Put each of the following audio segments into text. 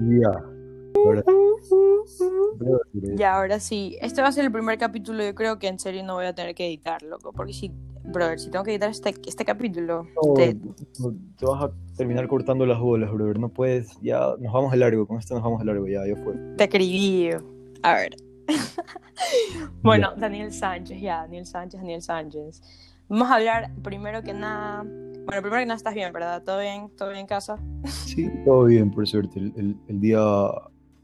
Ya. Ahora, Ya, ahora sí. Este va a ser el primer capítulo. Yo creo que en serio no voy a tener que editar, loco. Porque si, brother, si tengo que editar este, este capítulo, no, te- no, te vas a terminar cortando las bolas, brother. No puedes, ya nos vamos de largo. Con esto nos vamos de largo, ya, ya fue. te escribí. A ver. bueno, Daniel Sánchez, ya, Daniel Sánchez, Daniel Sánchez. Vamos a hablar primero que nada. Bueno, primero que nada estás bien, ¿verdad? ¿Todo bien? ¿Todo bien en casa? Sí, todo bien, por suerte. El, el- el día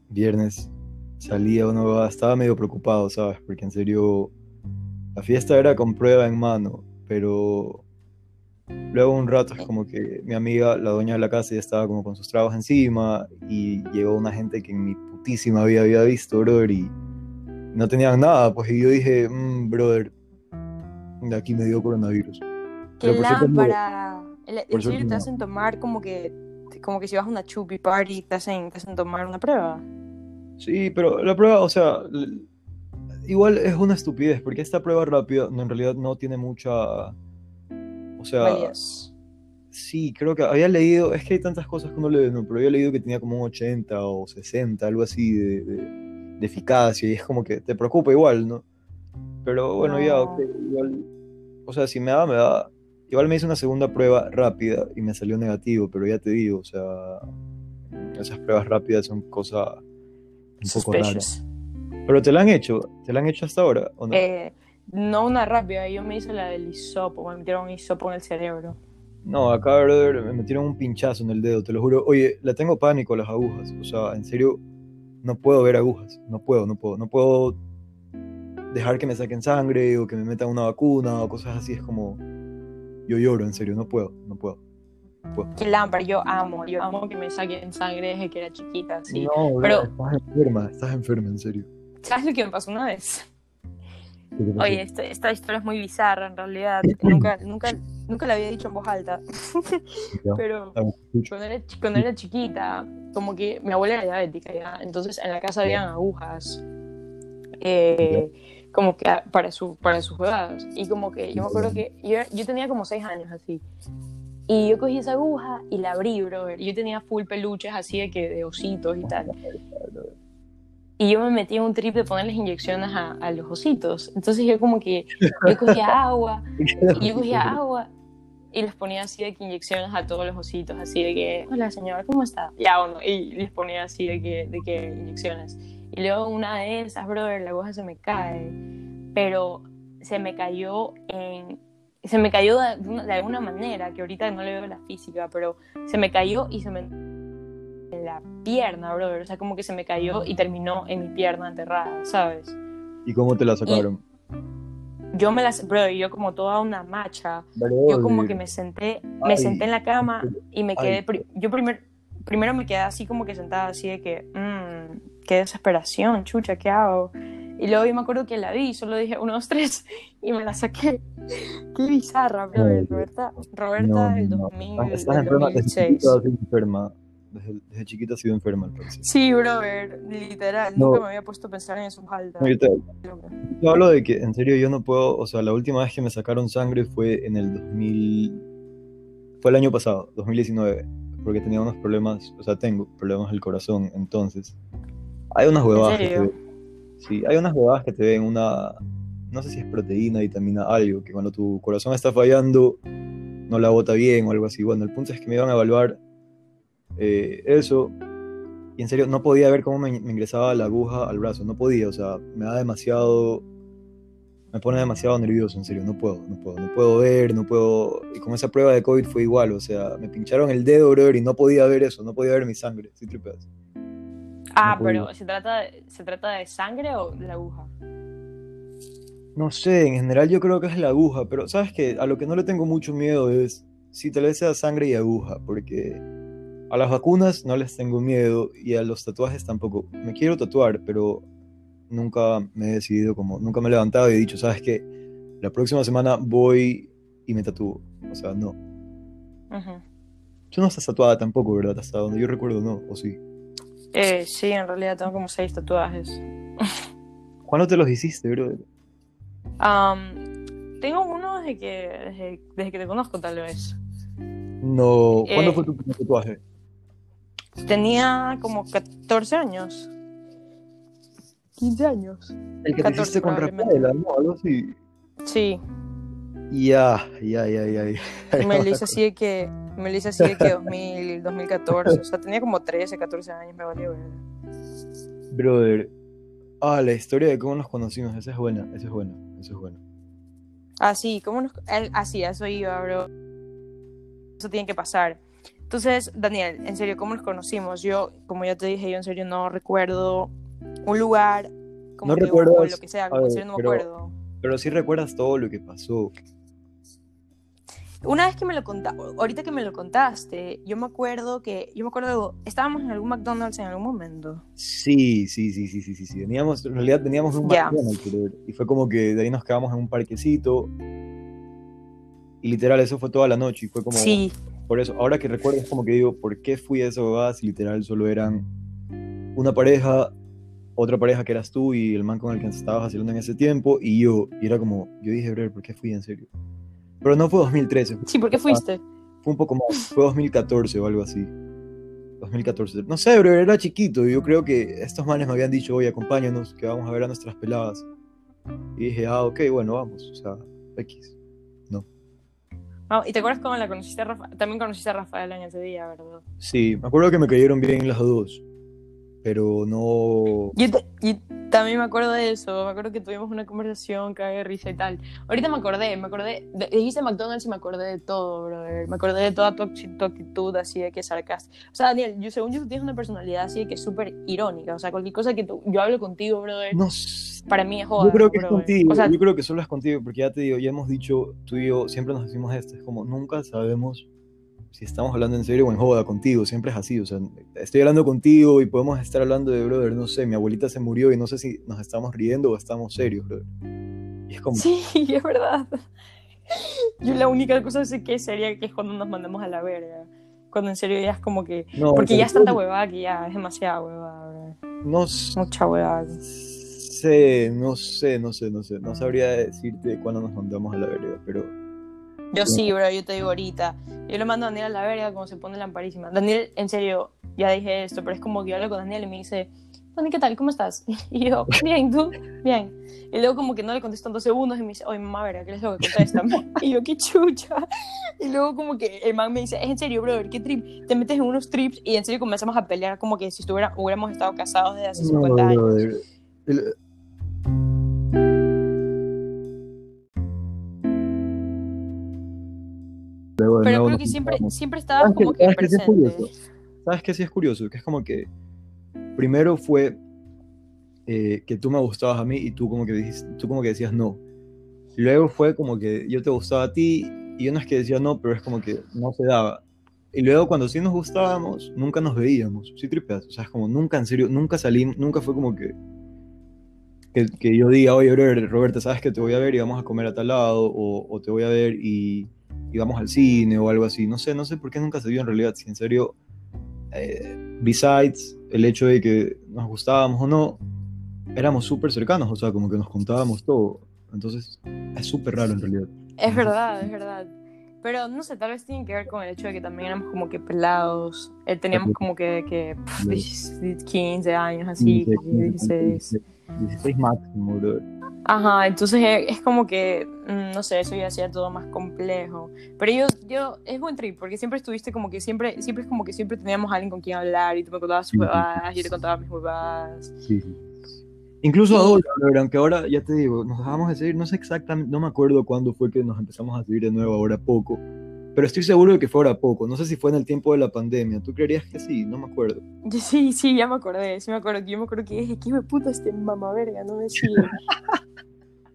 viernes salía uno, estaba medio preocupado, ¿sabes? Porque en serio, la fiesta era con prueba en mano, pero luego un rato es como que mi amiga, la dueña de la casa, ya estaba como con sus trabajos encima y llegó una gente que en mi putísima vida había visto, brother, y no tenían nada, pues y yo dije, "Mm, brother, de aquí me dio coronavirus. ¡Qué Pero por En serio te hacen tomar como que, como que si vas a una chupi party, te hacen, te hacen tomar una prueba. Sí, pero la prueba, o sea, igual es una estupidez, porque esta prueba rápida no, en realidad no tiene mucha, o sea, sí, creo que había leído, es que hay tantas cosas que uno lee, ¿no? pero había leído que tenía como un 80 o 60, algo así de, de- de eficacia, y es como que te preocupa igual, ¿no? Pero bueno, ya, No. ok, igual, o sea, si me da, me da. Igual me hice una segunda prueba rápida y me salió negativo, pero ya te digo, o sea, esas pruebas rápidas son cosas un poco raras. Pero te la han hecho, te la han hecho hasta ahora, ¿o no? Eh, no una rápida, yo me hice la del hisopo, me metieron un hisopo en el cerebro. No, acá, brother, me metieron un pinchazo en el dedo, te lo juro. Oye, le tengo pánico a las agujas. O sea, en serio, no puedo ver agujas. No puedo, no puedo. No puedo dejar que me saquen sangre o que me metan una vacuna o cosas así. Es como. Yo lloro, en serio, no puedo, no puedo. no puedo. Qué lámpara, yo amo, yo amo que me saquen sangre desde que era chiquita, sí. No, pero- estás enferma, estás enferma, en serio. ¿Sabes lo que me pasó una vez? Oye, esta, esta historia es muy bizarra en realidad. nunca, nunca, nunca la había dicho en voz alta. Pero cuando era, cuando era chiquita, como que mi abuela era diabética ya, entonces en la casa habían agujas. eh, como que para, su, para sus jugadas. Y como que yo me acuerdo que yo, yo tenía como seis años así. Y yo cogí esa aguja y la abrí, brother. Yo tenía full peluches así de que de ositos y tal. Y yo me metí en un trip de ponerles inyecciones a, a los ositos. Entonces yo como que yo cogía agua y yo cogía agua y les ponía así de que inyecciones a todos los ositos, así de que, hola señora, ¿cómo está? Ya, bueno, y les ponía así de que, de que inyecciones. Y luego una de esas, brother, la aguja se me cae, pero se me cayó en... Se me cayó de, de una- de alguna manera, que ahorita no le veo la física, pero se me cayó y se me... en la pierna, brother. O sea, como que se me cayó y terminó en mi pierna enterrada, ¿sabes? ¿Y cómo te la sacaron? Yo me las... Brother, yo como toda una macha, Dale, yo como brother. que me senté, me Ay. senté en la cama y me quedé, yo primer, primero me quedé así como que sentada así de que, mmm, qué desesperación, chucha, ¿qué hago? Y luego yo me acuerdo que la vi, solo dije uno, dos, tres y me la saqué. Qué bizarra, brother, Roberta, Roberta No, del no, 2000, Estás, estás del enferma, desde 2006. chiquita has sido enferma. Desde, desde chiquita has sido enferma, al parecer. Sí, brother, literal, No. nunca me había puesto a pensar en eso alta. No, yo te- Yo hablo de que, en serio, yo no puedo, o sea, la última vez que me sacaron sangre fue en el 2000, fue el año pasado, 2019, porque tenía unos problemas, o sea, tengo problemas del corazón, entonces, hay unas huevadas que te sí, hay unas huevadas que te ven una, no sé si es proteína, vitamina, algo, que cuando tu corazón está fallando, no la bota bien o algo así, bueno, el punto es que me iban a evaluar eh, eso, y en serio, no podía ver cómo me, me ingresaba la aguja al brazo, no podía, o sea, me da demasiado, me pone demasiado nervioso, en serio, no puedo, no puedo, no puedo ver, no puedo, y con esa prueba de COVID fue igual, o sea, me pincharon el dedo, brother, y no podía ver eso, no podía ver mi sangre, ¿sí tripeas? Ah, No pero. ¿se trata, de, ¿se trata de sangre o de la aguja? No sé, en general yo creo que es la aguja, pero sabes que a lo que no le tengo mucho miedo es si tal vez sea sangre y aguja, porque a las vacunas no les tengo miedo y a los tatuajes tampoco. Me quiero tatuar, pero nunca me he decidido como, nunca me he levantado y he dicho, sabes que la próxima semana voy y me tatúo. O sea, no. Ujú. Tú no estás tatuada tampoco, ¿verdad? Hasta donde yo recuerdo, no, o sí. Eh, sí, en realidad tengo como seis tatuajes. ¿Cuándo te los hiciste, bro? Am, tengo uno desde que, desde, desde que te conozco, tal vez. No, ¿cuándo Eh. fue tu primer tatuaje? Tenía como 14 años. 15 años. El que te 14 hiciste con. Rafaela, ¿no? Algo así. Sí, Ya, ya, ya, ya. ya. me lo hice así de que, me lo hice así de que 2000, 2014. O sea, tenía como 13, 14 años, me valió verga. Brother. Ah, la historia de cómo nos conocimos, esa es buena, esa es buena, esa es buena. Ah, sí, ¿cómo nos...? Así, a eso iba, bro. Eso tiene que pasar. Entonces, Daniel, en serio, ¿cómo nos conocimos? Yo, como ya te dije, yo en serio no recuerdo un lugar, como No que, o- o recuerdas- lo que sea, como en ver, serio no me pero- acuerdo. Pero sí recuerdas todo lo que pasó. Una vez que me lo contaste, ahorita que me lo contaste, yo me acuerdo que, yo me acuerdo, estábamos en algún McDonald's en algún momento. Sí, sí, sí, sí, sí, sí, sí. Teníamos, en realidad teníamos un Ya. McDonald's, y fue como que de ahí nos quedamos en un parquecito. Y literal, eso fue toda la noche. Y fue como, Sí, por eso, ahora que recuerdo, es como que digo, ¿por qué fui a esa bobada si literal solo eran una pareja, otra pareja que eras tú y el man con el que estabas haciendo en ese tiempo, y yo? Y era como, yo dije, ¿por qué fui en serio? Pero no fue 2013, sí, ¿por qué fuiste? fue un poco más, fue 2014 o algo así. 2014. No sé, bro, era chiquito y yo creo que estos manes me habían dicho, oye, acompáñanos, que vamos a ver a nuestras peladas. Y dije, ah, ok, bueno, vamos, o sea, X. Ah, ¿Y te acuerdas cómo la conociste a Rafael? También conociste a Rafael en ese día, ¿verdad? Sí, me acuerdo que me cayeron bien las dos, pero no... Yo, y también me acuerdo de eso, me acuerdo que tuvimos una conversación, cague de risa y tal. Ahorita me acordé, me acordé, dijiste McDonald's y me acordé de todo, brother. Me acordé de toda tu, tu actitud así de que sarcástico. O sea, Daniel, yo, según yo, tú tienes una personalidad así de que es súper irónica. O sea, cualquier cosa que tú, yo hablo contigo, brother, No para mí es joda. Yo creo que es brother. contigo, O sea, yo creo que solo es contigo, porque ya te digo, ya hemos dicho, tú y yo siempre nos decimos esto, es como nunca sabemos si estamos hablando en serio o en joda contigo, siempre es así, o sea, estoy hablando contigo y podemos estar hablando de, brother, no sé, mi abuelita se murió y no sé si nos estamos riendo o estamos serios, brother. Y es como, sí, es verdad. Yo la única cosa sé que sería que es cuando nos mandamos a la verga. Cuando en serio ya es como que... no, Porque ya es tanta huevada que ya es demasiada huevada. No sé, Mucha huevada. no sé, no sé, no sé, no sabría decirte cuándo nos mandamos a la verga, pero Yo sí, bro, yo te digo ahorita. Yo le mando a Daniel a la verga como se pone lamparísima. Daniel, en serio, ya dije esto, pero es como que yo hablo con Daniel y me dice, Dani, ¿qué tal? ¿Cómo estás? Y yo, bien, ¿tú? Bien. Y luego como que no le contesto en dos segundos y me dice, oye, mamá, verga, ¿qué es lo que contesta? Y yo, qué chucha. Y luego como que el man me dice, es en serio, brother, ¿qué trip? Te metes en unos trips y en serio comenzamos a pelear como que si estuviera, hubiéramos estado casados desde hace 50 No, años. brother. El- Luego de Pero nuevo creo que siempre, siempre estabas ¿Sabes qué- como que sabes qué sí es presente. curioso? ¿Sabes qué sí es curioso? Que es como que primero fue eh, que tú me gustabas a mí y tú como que dijiste, tú como que decías no. Luego fue como que yo te gustaba a ti y yo no es que decía no, pero es como que no se daba. Y luego cuando sí nos gustábamos, nunca nos veíamos. Sí tripeas. O sea, es como nunca en serio, nunca salimos, nunca fue como que que, que yo diga, oye, Roberta, sabes que te voy a ver y vamos a comer a tal lado, o, o te voy a ver y, y vamos al cine o algo así. No sé, no sé por qué nunca se dio en realidad. Si en serio, eh, besides el hecho de que nos gustábamos o no, éramos súper cercanos, o sea, como que nos contábamos todo. Entonces, es súper raro en realidad. Es verdad, es verdad. Pero no sé, tal vez tiene que ver con el hecho de que también éramos como que pelados. Eh, teníamos como que, que pf, 10, 15 años, así, 15, 16. 16 máximo, brother. Ajá, entonces es como que, mm, no sé, eso ya hacía todo más complejo. Pero yo, yo, es buen trip, porque siempre estuviste como que siempre, siempre es como que siempre teníamos a alguien con quien hablar y tú me contabas tus Sí, huevadas, yo te contaba mis huevadas. Sí. Incluso ahora, aunque ahora, ya te digo, nos dejamos de seguir, no sé exactamente, no me acuerdo cuándo fue que nos empezamos a seguir de nuevo, ahora poco, pero estoy seguro de que fue ahora poco, no sé si fue en el tiempo de la pandemia, ¿tú creerías que sí? No me acuerdo. Sí, sí, ya me acordé, sí me acuerdo. Yo me acuerdo que dije, ¿qué me puta este mamá verga? No me sigue.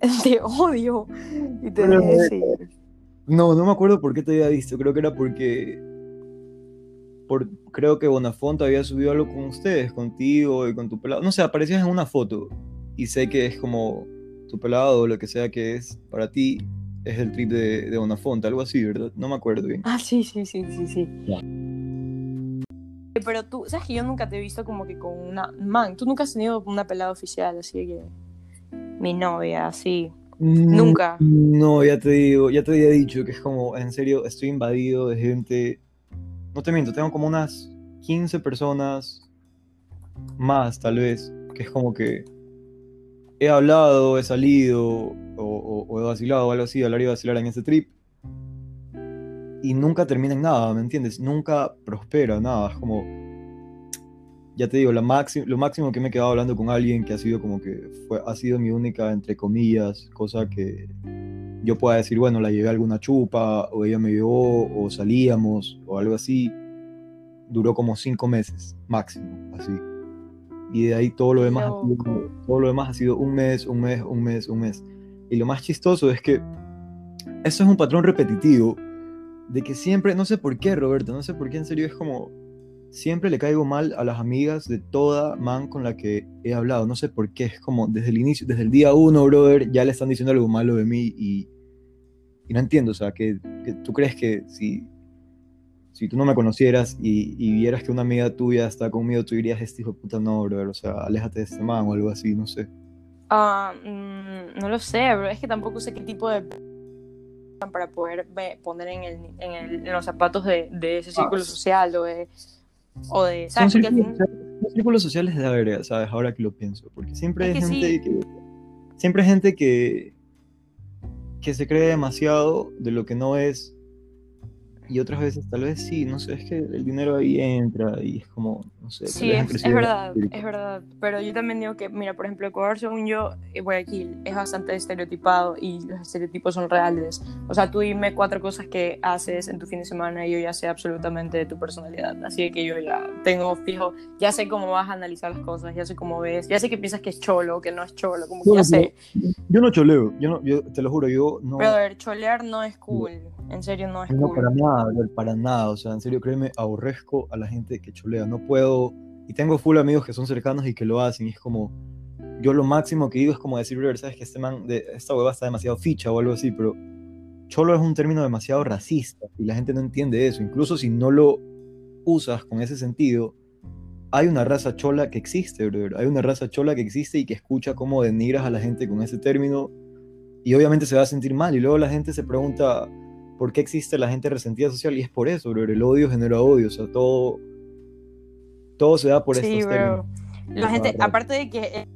te odio. Y te dejé de eh, seguir. No, no me acuerdo por qué te había visto, creo que era porque, por, creo que Bonafont había subido algo con ustedes, contigo y con tu pelado, no sé, aparecías en una foto y sé que es como tu pelado o lo que sea que es para ti, es el trip de, de Bonafont, algo así, ¿verdad? No me acuerdo bien. Ah, sí, sí, sí, sí, sí. Ya. Pero tú, ¿sabes que yo nunca te he visto como que con una... Man, tú nunca has tenido una pelada oficial, así que... Mi novia, así. Nunca. Mm, No, ya te digo, ya te había dicho que es como, en serio, estoy invadido de gente. No te miento, tengo como unas 15 personas más, tal vez, que es como que he hablado, he salido o, o- o he vacilado o algo así, hablar y vacilar en ese trip. Y nunca termina en nada, ¿me entiendes? Nunca prospera nada. Es como, ya te digo, la lo máximo que me he quedado hablando con alguien que ha sido como que fue, ha sido mi única, entre comillas, cosa que yo pueda decir, bueno, la llevé a alguna chupa, o ella me llevó, o salíamos, o algo así. Duró como cinco meses, máximo, así. Y de ahí todo lo demás, ha sido, Loco. todo lo demás ha sido un mes, un mes, un mes, un mes. Y lo más chistoso es que eso es un patrón repetitivo de que siempre, no sé por qué, Roberto, no sé por qué en serio es como, siempre le caigo mal a las amigas de toda man con la que he hablado, no sé por qué, es como desde el inicio, desde el día uno, brother, ya le están diciendo algo malo de mí y, y no entiendo, o sea, que, que tú crees que si, si tú no me conocieras y, y vieras que una amiga tuya está conmigo, tú dirías, este hijo de puta no, brother, o sea, aléjate de este man o algo así, no sé. Ah, mm, no lo sé, bro. Es que tampoco sé qué tipo de para poder poner en, el, en, el- en los zapatos de, de ese círculo social o de, o de Son ¿sabes? Al círculos, son círculos sociales de verga, ¿sabes? Ahora que lo pienso. Porque siempre Es hay que gente sí. que. Siempre hay gente que. que se cree demasiado de lo que no es. Y otras veces tal vez sí, no sé, es que el dinero ahí entra y es como, no sé. Sí, es, es verdad, es verdad. Pero yo también digo que, mira, por ejemplo, Ecuador, según yo, eh, Guayaquil es bastante estereotipado y los estereotipos son reales. O sea, tú dime cuatro cosas que haces en tu fin de semana y yo ya sé absolutamente de tu personalidad. Así que yo ya tengo fijo, ya sé cómo vas a analizar las cosas, ya sé cómo ves, ya sé que piensas que es cholo, que no es cholo, como que Bueno, ya sé. Yo no choleo, yo, no, yo te lo juro, yo no. Brother, cholear no es cool. En serio, no es No, cool. para nada, para nada. O sea, en serio, créeme, aborrezco a la gente que cholea. No puedo. Y tengo full amigos que son cercanos y que lo hacen. Y es como. Yo lo máximo que digo es como decir, brother, sabes que este man, de, esta hueva está demasiado ficha o algo así, pero cholo es un término demasiado racista y la gente no entiende eso. Incluso si no lo usas con ese sentido, hay una raza chola que existe, brother. Hay una raza chola que existe y que escucha cómo denigras a la gente con ese término y obviamente se va a sentir mal. Y luego la gente se pregunta por qué existe la gente resentida social y es por eso, brother. El odio genera odio, o sea, todo, todo se da por Sí, estos bro. términos. La gente, Ajá. aparte de que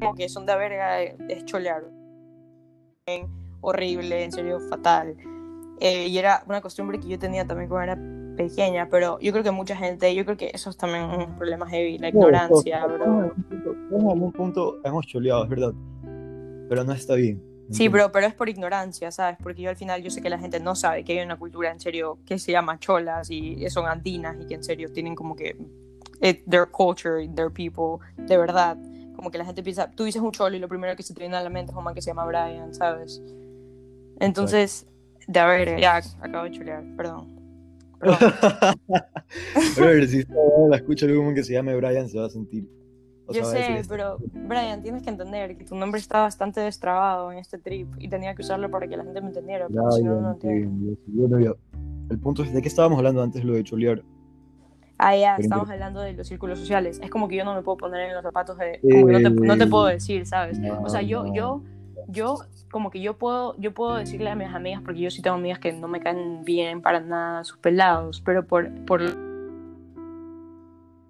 como que son de verga, es cholear. Horrible, en serio, fatal. Eh, y era una costumbre que yo tenía también cuando era pequeña, pero yo creo que mucha gente, yo creo que eso es también un problema heavy, la ignorancia, bro. en algún punto hemos choleado, es verdad. Pero no está bien. Sí, bro, pero es por ignorancia, ¿sabes? Porque yo al final yo sé que la gente no sabe que hay una cultura en serio que se llama cholas y son andinas y que en serio tienen como que eh, their culture, their people, de verdad. Como que la gente piensa, tú dices un cholo y lo primero que se te viene a la mente es un man que se llama Brian, ¿sabes? Entonces, de a ver, ya acabo de cholear, perdón. Perdón. Brother, si la escucha algún que se llame Brian, se va a sentir. O Yo sé, pero Brian, tienes que entender que tu nombre está bastante destrabado en este trip y tenía que usarlo para que la gente me entendiera, porque si no, no entiendo. bueno, ya. El punto es, ¿de qué estábamos hablando antes lo de cholear? Ah, ya, estamos hablando de los círculos sociales. Es como que yo no me puedo poner en los zapatos de... Como que no te, no te puedo decir, ¿sabes? O sea, yo, yo, yo, como que yo puedo, yo puedo decirle a mis amigas, porque yo sí tengo amigas que no me caen bien para nada sus pelados, pero por, por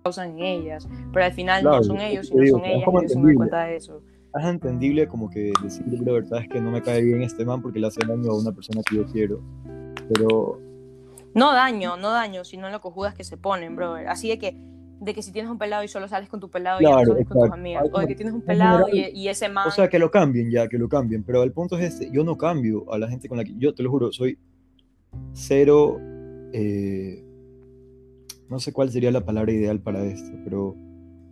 causan en ellas. Pero al final Claro, no son es ellos, sino digo, son es ellas y doy entendible. cuenta de eso. Es entendible como que decirle, brother, sabes que no me cae bien este man porque le hace daño a una persona que yo quiero. Pero No daño, no daño, sino lo cojudas que se ponen, brother. Así de que, de que si tienes un pelado y solo sales con tu pelado y ya no Claro, sales con tus exacto. amigas. O de que tienes un pelado y, general, y ese man... O sea, que lo cambien ya, que lo cambien. Pero el punto es este, yo no cambio a la gente con la que, yo te lo juro, soy cero, eh, no sé cuál sería la palabra ideal para esto, pero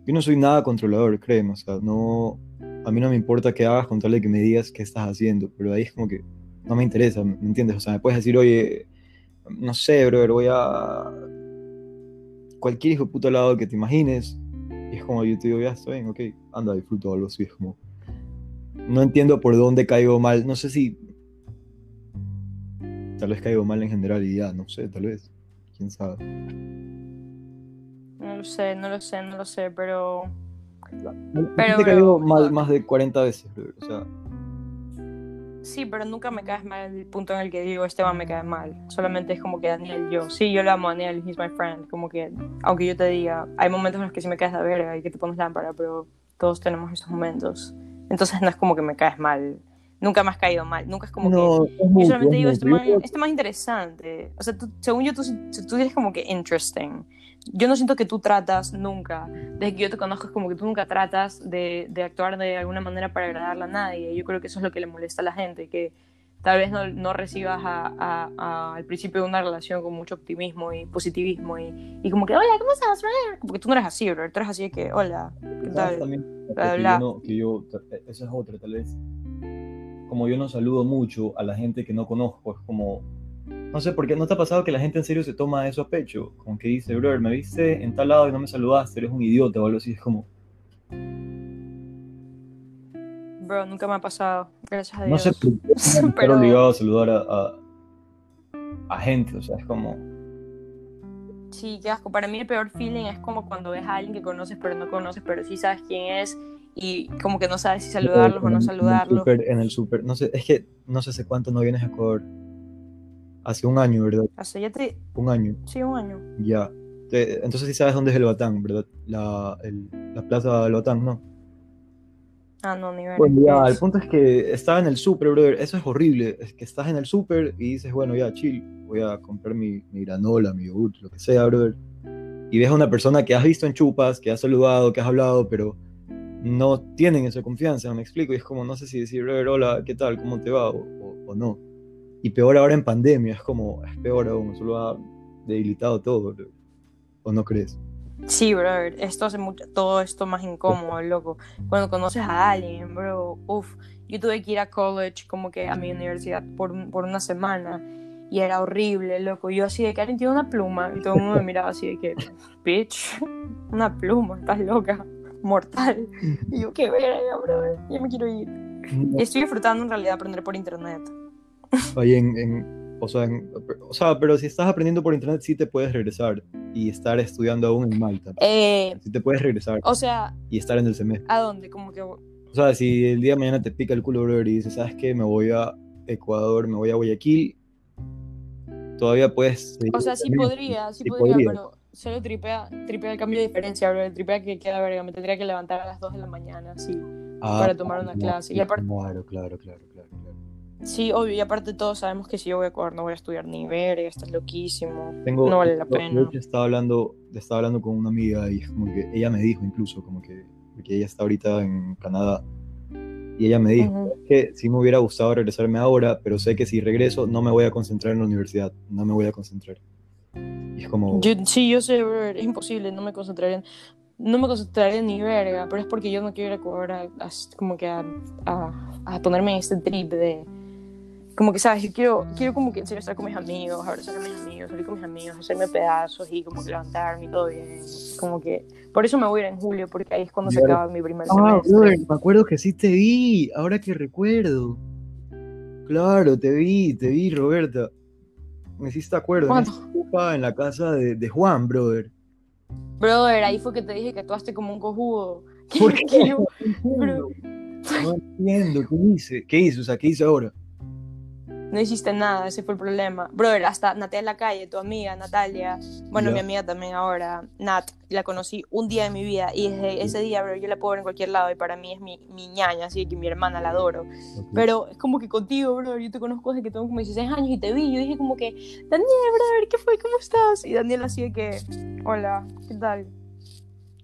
yo no soy nada controlador, créeme, o sea, no, a mí no me importa qué hagas con tal que me digas qué estás haciendo, pero ahí es como que no me interesa, ¿me entiendes? O sea, me puedes decir, oye, no sé, brother, voy a cualquier hijo puto lado que te imagines, y es como yo te digo, ya está bien, ok, anda, disfruto algo así, es como no entiendo por dónde caigo mal. No sé si. Tal vez caigo mal en general y ya, no sé, tal vez. Quién sabe. No lo sé, no lo sé, no lo sé, pero... Pero, te caigo bro, no. más de 40 veces, brother, O sea, Sí, pero nunca me caes mal el punto en el que digo Esteban me cae mal. Solamente es como que Daniel, yo. Sí, yo le amo a Daniel, he's my friend. Como que, aunque yo te diga, hay momentos en los que sí me caes de verga y que te pones lámpara, pero todos tenemos esos momentos. Entonces no es como que me caes mal. Nunca me has caído mal. Nunca es como No, que. es Yo solamente es digo, este mutuo. más, más interesante. O sea, tú- según yo, tú, tú eres como que interesting. Yo no siento que tú tratas nunca, desde que yo te conozco, es como que tú nunca tratas de, de actuar de alguna manera para agradarle a nadie. Yo creo que eso es lo que le molesta a la gente, que tal vez no, no recibas a- a- a- al principio de una relación con mucho optimismo y positivismo y, y como que, hola, ¿cómo estás? bro?" Porque tú no eres así, bro. Tú eres así de que, hola, ¿qué ¿Sabes tal? también? Bla, que bla. yo no- que yo, esa es otra, tal vez. Como yo no saludo mucho a la gente que no conozco, es como. No sé, ¿por qué no te ha pasado que la gente en serio se toma eso a pecho? Como que dice, brother, me viste en tal lado y no me saludaste, eres un idiota o algo así. Es como, Bro, nunca me ha pasado, gracias a no Dios. sé, por qué estar Pero- obligado a saludar a, a, a gente, o sea, es como. Sí, qué asco. Para mí el peor feeling es como cuando ves a alguien que conoces pero no conoces, pero sí sabes quién es y como que no sabes si saludarlos o no saludarlos. En el súper, en el súper, no sé, es que no sé hace cuánto no vienes a Ecuador. Hace un año, ¿verdad? Hace ya te... Un año. Sí, un año. Ya. Te- entonces sí sabes dónde es el Batán, ¿verdad? La, el- la plaza del Batán, ¿no? Ah, no, ni. Bueno, ¿qué ya, el punto es que estaba en el súper, brother. Eso es horrible. Es que estás en el súper y dices, bueno, ya, chill. Voy a comprar mi, mi granola, mi yogurt, lo que sea, brother. Y ves a una persona que has visto en chupas, que has saludado, que has hablado, pero no tienen esa confianza, me explico. Y es como, no sé si decir, brother, hola, ¿qué tal? ¿Cómo te va? O, o- o no. Y peor ahora en pandemia, es como, es peor aún, solo ha debilitado todo. ¿O no crees? Sí, brother, esto hace mucho, todo esto más incómodo, loco. Cuando conoces a alguien, bro, uff, yo tuve que ir a college, como que a mi universidad, por, por una semana, y era horrible, loco. Yo así de que alguien tiene una pluma, y todo el mundo me miraba así de que, bitch, una pluma, estás loca, mortal. Y yo, qué verga, brother, ya me quiero ir. Y estoy disfrutando en realidad aprender por internet. Ahí en, en- o, sea, en- o sea, pero si estás aprendiendo por internet, sí te puedes regresar y estar estudiando aún en Malta. Eh, Sí te puedes regresar o sea, y estar en el semestre. ¿a dónde? Como que, O sea, si el día de mañana te pica el culo, brother, y dices, ¿sabes qué? Me voy a Ecuador, me voy a Guayaquil, todavía puedes... o sea, sí podría, sí, Sí podría, podría. pero solo tripea, tripea el cambio de diferencia, bro. Tripea que queda verga, me tendría que levantar a las 2 de la mañana, sí. Ah, para tomar una clase. Y aparte- Claro, claro, claro, claro, claro. Sí, obvio, y aparte todos sabemos que si yo voy a Ecuador no voy a estudiar ni verga, estás loquísimo. Tengo, No vale la yo- pena. Hecho, estaba hablando, estaba hablando con una amiga y como que ella me dijo incluso, como que, porque ella está ahorita en Canadá, y ella me dijo Ujú. que sí me hubiera gustado regresarme ahora, pero sé que si regreso no me voy a concentrar en la universidad, no me voy a concentrar. Y es como, Yo- sí, yo sé, bro, es imposible, no me concentraré en, no me concentraré en ni verga, pero es porque yo no quiero ir a Ecuador a, a- como que a, a, ponerme en este trip de, como que, ¿sabes? Yo quiero, quiero como que en serio estar con mis amigos, abrazar a mis amigos, salir con mis amigos, hacerme pedazos y como que levantarme y todo bien, como que, por eso me voy a ir en julio, porque ahí es cuando se acaba mi primer ah, semestre. me acuerdo que sí te vi, ahora que recuerdo. Claro, te vi, te vi, Roberta. Me hiciste acuerdo, época en la casa de, de Juan, brother. Brother, ahí fue que te dije que actuaste como un cojudo. ¿Por qué? yo- No entiendo. No entiendo, ¿qué hice? ¿Qué hice? O sea, ¿qué hice ahora? No hiciste nada, ese fue el problema. Brother, hasta Natalia la calle, tu amiga Natalia, bueno, Ya. mi amiga también ahora, Nat, la conocí un día de mi vida y desde ese día, bro, yo la puedo ver en cualquier lado y para mí es mi, mi ñaña, así que mi hermana la adoro. Pero es como que contigo, bro, yo te conozco desde que tengo como 16 años y te vi, yo dije como que, Daniel, brother, ¿qué fue? ¿Cómo estás? Y Daniel así de que, hola, ¿qué tal?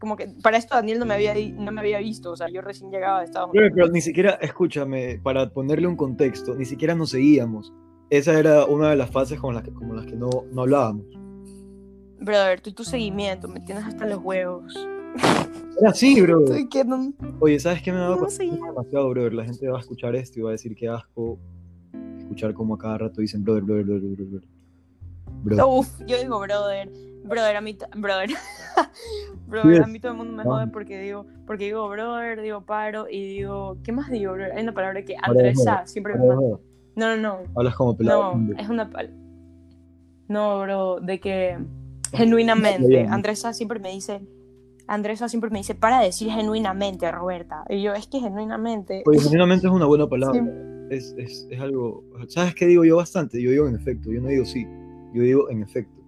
Como que para esto Daniel no me había, no me había visto, o sea, yo recién llegaba de Estados Unidos. pero ni siquiera, escúchame, para ponerle un contexto, ni siquiera nos seguíamos. Esa era una de las fases con las que, como las que no, no hablábamos. Brother, tú y tu seguimiento, me tienes hasta los huevos. Era así, bro. No... Oye, ¿sabes qué me dado No demasiado, brother? La gente va a escuchar esto y va a decir que asco escuchar como a cada rato dicen brother, brother, brother, brother, Uf, yo digo brother, brother, a mí, brother, brother, a mí todo el mundo me jode porque digo, porque digo brother, digo paro y digo, ¿qué más digo, brother? Hay una palabra que joda. siempre me manda. No, no, no, Hablas como pelado. no, es una palabra. No, bro, de que genuinamente. Andresa siempre me dice, Andresa siempre me dice, para decir genuinamente, Roberta. Y yo, es que genuinamente. Genuinamente es una buena palabra. Sí. es, es, es algo. ¿Sabes qué digo yo bastante? Yo digo en efecto, yo no digo sí, yo digo en efecto.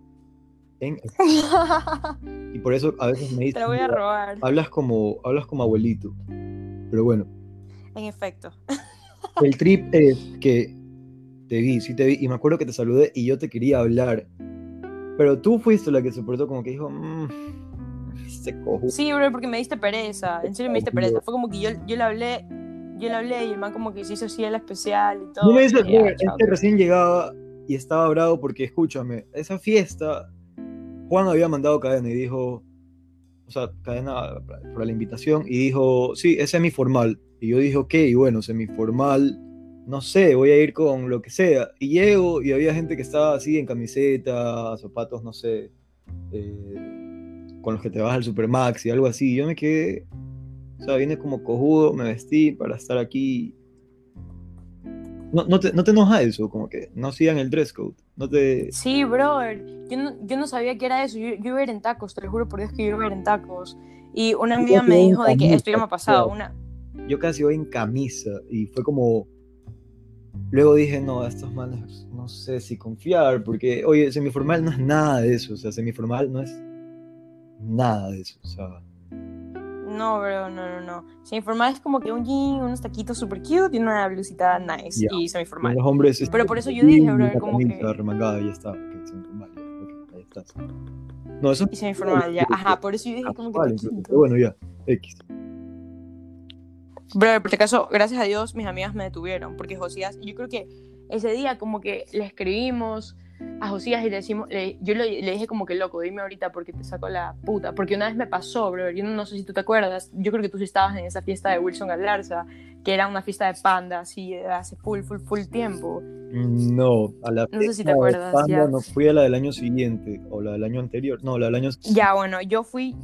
En efecto. Y por eso a veces me Te dicen, la voy a robar. hablas como, hablas como abuelito. Pero bueno, En efecto. el trip es que te vi, sí te vi, y me acuerdo que te saludé y yo te quería hablar. Pero tú fuiste la que se portó como que dijo, mmm, este cojo. Sí, bro, porque me diste pereza. En serio me diste pereza. Fue como que yo, yo le hablé, yo le hablé y el man como que se hizo así el especial y todo. No me dices, Y ya, "Brother, chao. es que recién llegaba y estaba bravo porque, escúchame, esa fiesta, Juan había mandado cadena y dijo, o sea, cadena por la invitación y dijo, sí, es semiformal. Y yo dije, ok, bueno, semiformal, no sé, voy a ir con lo que sea. Y llego y había gente que estaba así en camiseta, zapatos, no sé, eh, con los que te vas al Supermax y algo así. Y yo me quedé, o sea, vine como cojudo, me vestí para estar aquí no, no, te, no te enoja eso, como que no sigan el dress code. No te. Sí, brother. Yo no, yo no sabía que era eso. Yo, yo iba a ir en tacos, te lo juro por Dios que yo iba a ir en tacos. Y una amiga me dijo de que esto ya me ha pasado. Una... Yo casi voy en camisa y fue como. Luego dije, no, estos manes no sé si confiar, porque, oye, semiformal no es nada de eso, o sea, semiformal no es nada de eso, o sea. No, bro, no, no, no. Semiformal es como que un jean, unos taquitos super cute y una blusita nice. Ya. Y semiformal. los hombres. es Pero por eso yo dije, bro, como que- remangada, y ya está, ok, semiformal, ya, ok, ahí estás. No, eso Y semiformal, ya. Ajá, por eso yo dije como que Vale, pero bueno, ya, X. Bro, por este caso, gracias a Dios, mis amigas me detuvieron. Porque Josías, yo creo que ese día como que le escribimos a Josías y le decimos, le- yo le, le dije como que loco, dime ahorita porque te saco la puta. Porque una vez me pasó, bro, yo no, no sé si tú te acuerdas, yo creo que tú sí estabas en esa fiesta de Wilson Galarza, que era una fiesta de panda, así, hace full, full, full tiempo. No, a la No sé si te de acuerdas, Panda ya. no fui a la del año siguiente, o la del año anterior, no, la del año Ya, bueno, yo fui,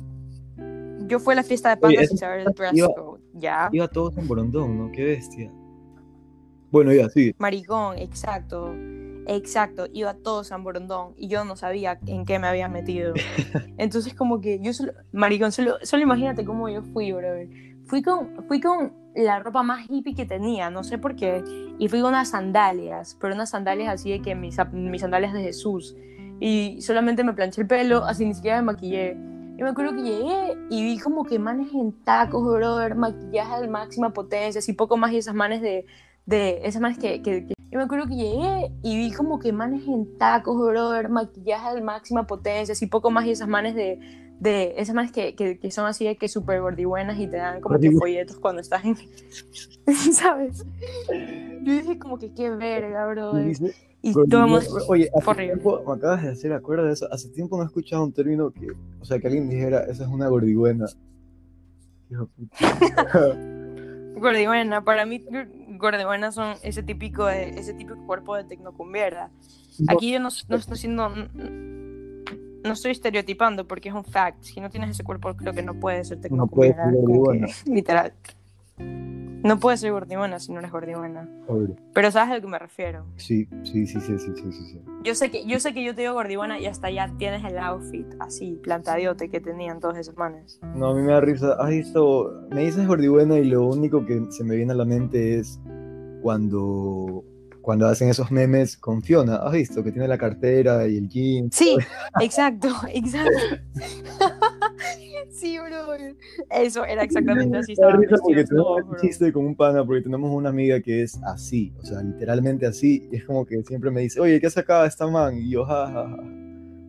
yo fui a la fiesta de panda sin saber el dress code, ya. Iba todos en Borondón, ¿no? Qué bestia. Bueno, ya, sí. Maricón, exacto. Exacto, iba todo San Borondón y yo no sabía en qué me había metido. Entonces como que yo solo, maricón, solo, solo imagínate cómo yo fui, brother. Fui con, fui con la ropa más hippie que tenía, no sé por qué, y fui con unas sandalias, pero unas sandalias así de que mis, mis sandalias de Jesús. Y solamente me planché el pelo, así ni siquiera me maquillé. Yo me acuerdo que llegué y vi como que manes en tacos, brother, maquillaje de máxima potencia, así poco más y esas manes de, de esas manes que, que- que- Yo me acuerdo que llegué y vi como que manes en tacos, brother, maquillaje de máxima potencia, así poco más y esas manes de, de esas manes que, que, que son así de que súper gordibuenas y te dan como que folletos cuando estás en... ¿Sabes? Yo dije como que qué verga, brother. Y Gordillo- todo el mundo- Oye, hace tiempo me acabas de hacer acuerdo de eso. Hace tiempo no he escuchado un término que, o sea, que alguien dijera, esa es una puta. Gordibuena, para mí gordibuenas son ese típico de, ese típico cuerpo de tecnocumbiera. Aquí yo no, no estoy siendo no estoy estereotipando porque es un fact. Si no tienes ese cuerpo creo que no puedes ser No puedes literal. No puedes ser gordibuena si no eres gordibuena. Pero sabes a lo que me refiero. Sí, sí, sí, sí, sí, sí, sí, sí. Yo sé que yo sé que yo te digo gordibuena y hasta ya tienes el outfit así plantadiote que tenían todos esos manes. No, a mí me da risa. ¿Has visto? Me dices gordibuena y lo único que se me viene a la mente es cuando, cuando hacen esos memes con Fiona. ¿Has visto? Que tiene la cartera y el jean. Sí, exacto, exacto. sí, bro. Eso era exactamente así. Risa porque tenemos un bro. chiste con un pana, porque tenemos una amiga que es así, o sea, literalmente así, y es como que siempre me dice, oye, ¿qué sacaba esta man? Y yo, ja, ja, ja.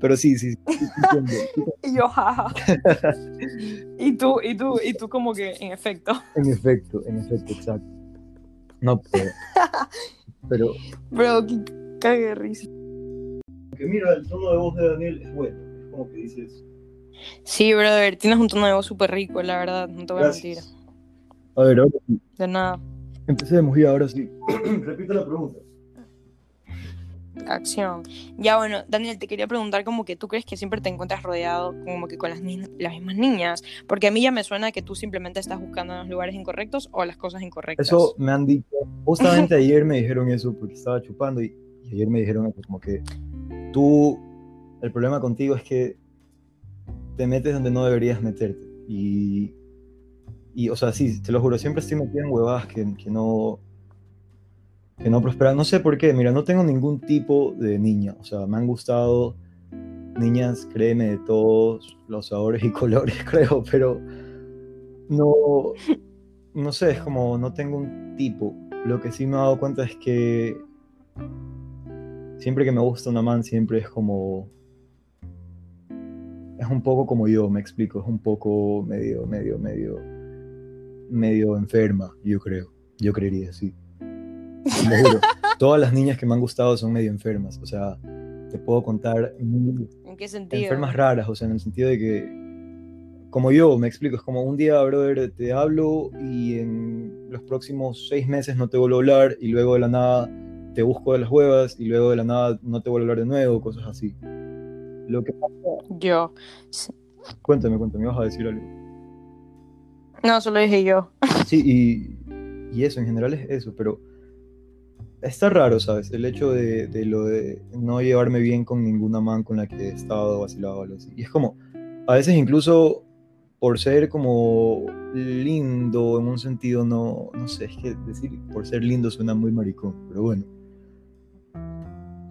Pero sí, sí, sí, sí, Y yo, jaja. y tú, y tú, y tú como que, en efecto. en efecto, en efecto, exacto. No puedo. Pero, Bro, qué cague risa. que mira, el tono de voz de Daniel es bueno, es como que dices, Sí, brother, tienes un tono de voz súper rico, la verdad, no te voy a mentir. gracias. A ver, ahora sí, De nada. empecemos ya, ahora sí. Repite la pregunta. Acción. Ya bueno, Daniel, te quería preguntar como que tú crees que siempre te encuentras rodeado como que con las, ni- las mismas niñas, porque a mí ya me suena que tú simplemente estás buscando los lugares incorrectos o las cosas incorrectas. Eso me han dicho, justamente ayer me dijeron eso porque estaba chupando y, y ayer me dijeron como que tú, el problema contigo es que te metes donde no deberías meterte. Y, y o sea, sí, te lo juro, siempre estoy metido en huevadas que, no, que no prosperan. No sé por qué, mira, no tengo ningún tipo de niña. O sea, me han gustado niñas, créeme, de todos los sabores y colores, creo, pero no, no sé, es como no tengo un tipo. Lo que sí me he dado cuenta es que siempre que me gusta una man, siempre es como. Es un poco como yo, me explico, es un poco medio, medio, medio, medio enferma, yo creo. Yo creería, sí. Todas las niñas que me han gustado son medio enfermas, o sea, te puedo contar. ¿En qué sentido? Enfermas raras, o sea, en el sentido de que como yo, me explico, es como un día, brother, te hablo y en los próximos seis meses no te vuelvo a hablar y luego de la nada te busco de las huevas y luego de la nada no te vuelvo a hablar de nuevo, cosas así. Lo que pasa... Yo. Cuéntame, cuéntame, vas a decir algo. No, solo dije yo. Sí, y, y eso, en general es eso, pero está raro, ¿sabes? El hecho de, de, lo de no llevarme bien con ninguna man con la que he estado vacilado o algo así. Y es como, a veces incluso por ser como lindo en un sentido, no, no sé, es que decir por ser lindo suena muy maricón, pero bueno.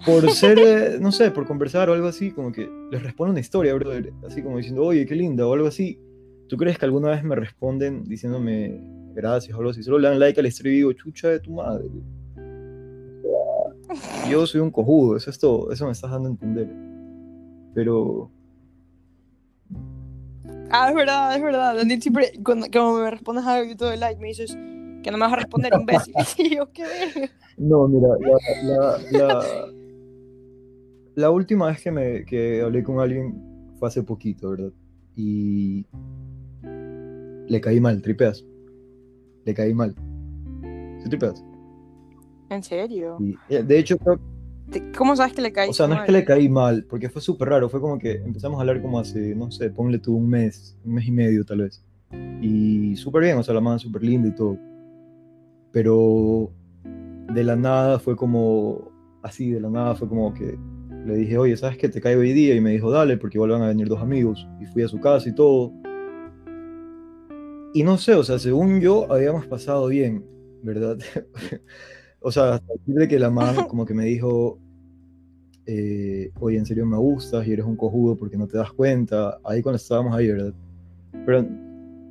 Por ser, eh, no sé, por conversar o algo así, como que les responde una historia, brother, así como diciendo, oye, qué linda, o algo así. ¿Tú crees que alguna vez me responden diciéndome gracias o algo así? Solo le dan like al historia y digo, chucha de tu madre. Yo soy un cojudo, eso es todo, eso me estás dando a entender. Pero Ah, es verdad, es verdad. Daniel siempre, cuando, me respondes algo y todo el like, me dices que no me vas a responder, imbécil. y yo, ¿qué No, mira, la, la, la, última vez que, me, que hablé con alguien fue hace poquito, ¿verdad? Y le caí mal, tripeas. Le caí mal. ¿Sí tripeas? ¿En serio? Eh, de hecho, creo ¿Cómo sabes que le caí O sea, no es que le caí mal, porque fue súper raro. Fue como que empezamos a hablar como hace, no sé, ponle tú un mes, un mes y medio tal vez. Y súper bien, o sea, la mano súper linda y todo. Pero de la nada fue como, así, de la nada fue como que le dije, oye, ¿sabes qué? Te caigo hoy día. Y me dijo, dale, porque igual van a venir dos amigos. Y fui a su casa y todo. Y no sé, o sea, según yo, habíamos pasado bien, ¿verdad? O sea, hasta decir de que la mamá como que me dijo, eh, oye, en serio me gustas y eres un cojudo porque no te das cuenta. Ahí cuando estábamos ahí, ¿verdad? Pero